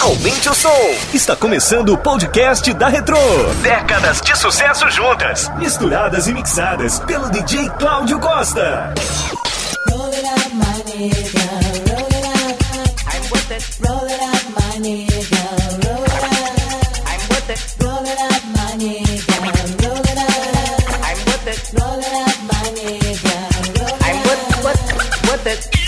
Aumente o som. Está começando o podcast da Retro. Décadas de sucesso juntas, misturadas e mixadas pelo DJ Cláudio Costa. Roll up, up. I'm with it. Up, it up. I'm with it. Up, I'm with it. Up, it up.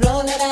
Roll it out.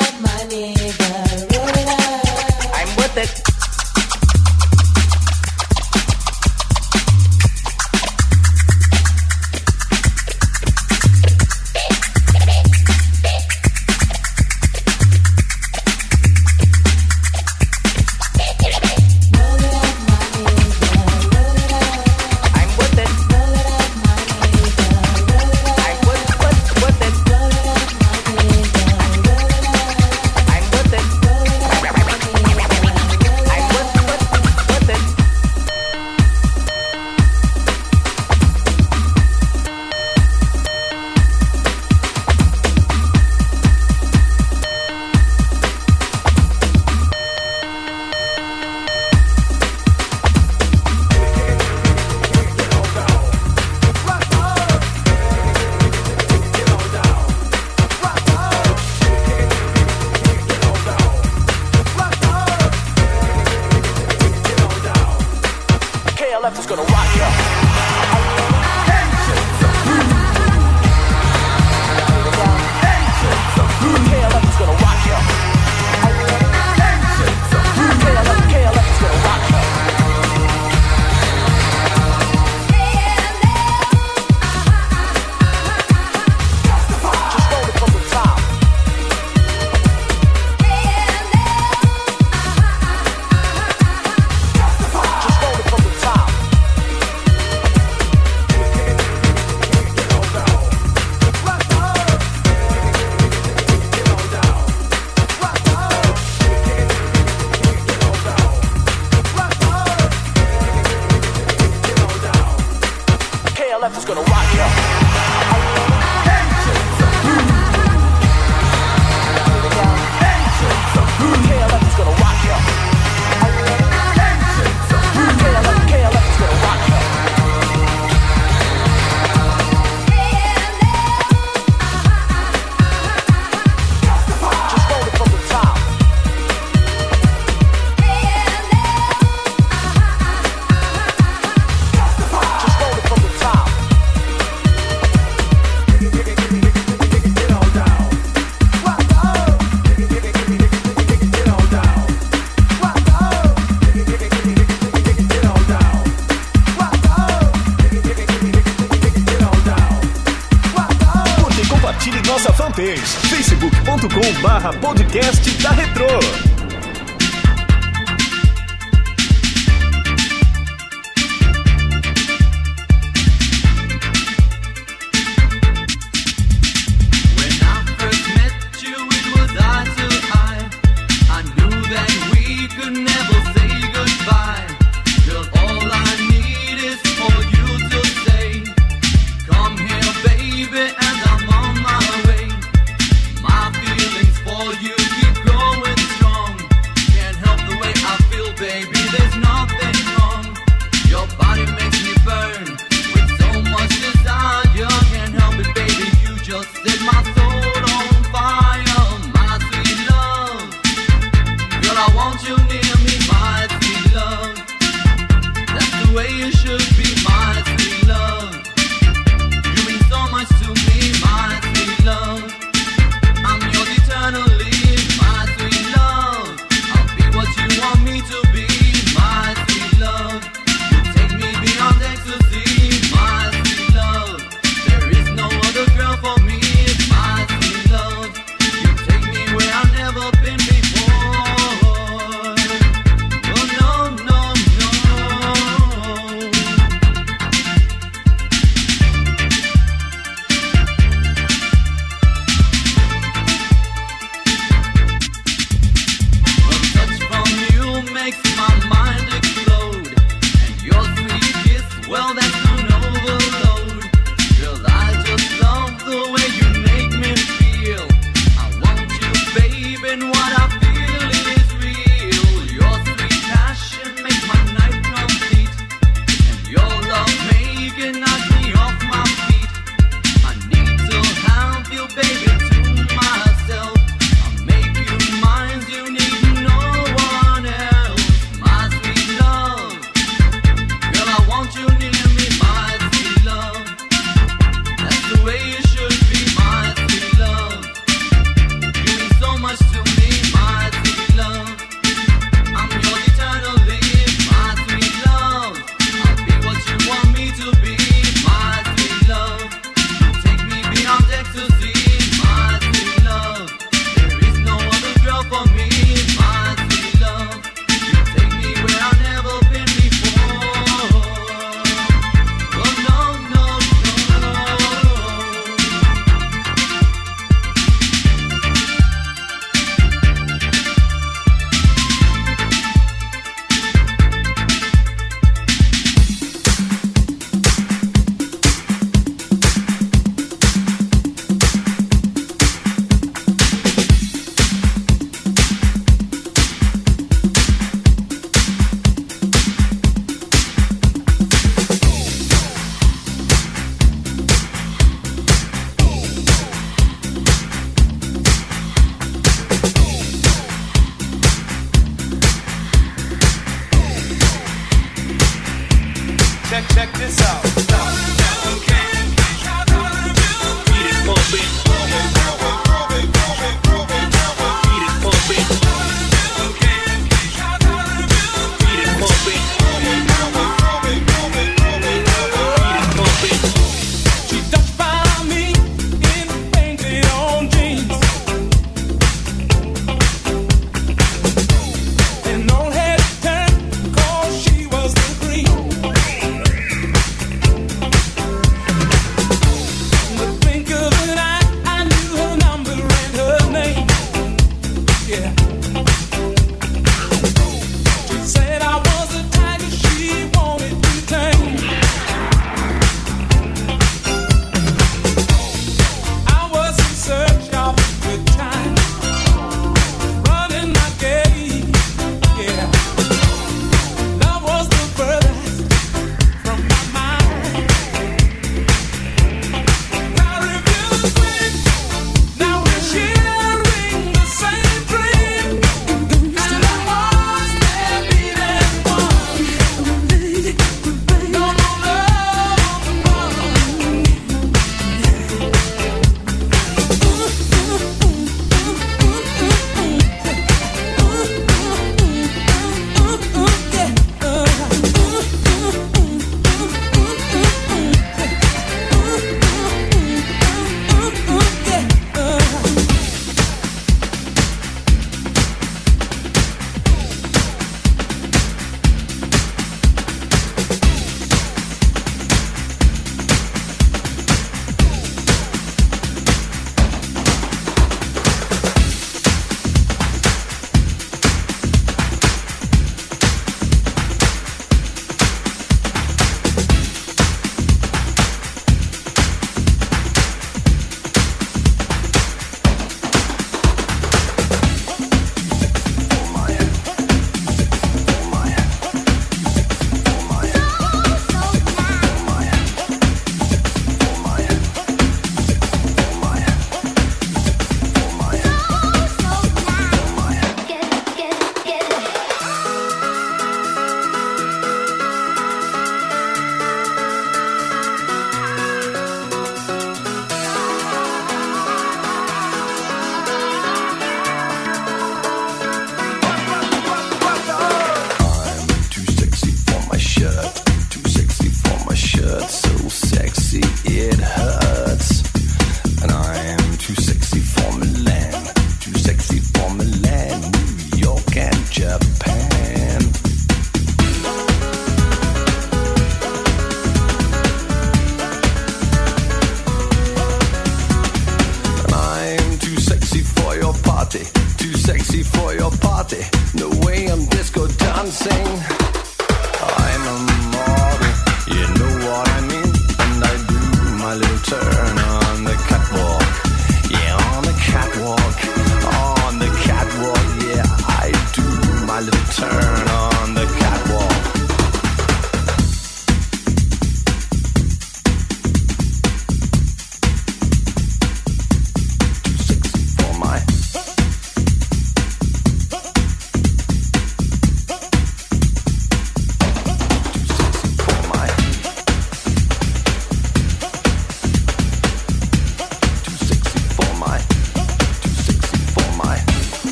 left is gonna rock ya. finally check, check this out. Beat it it. sexy it hurts.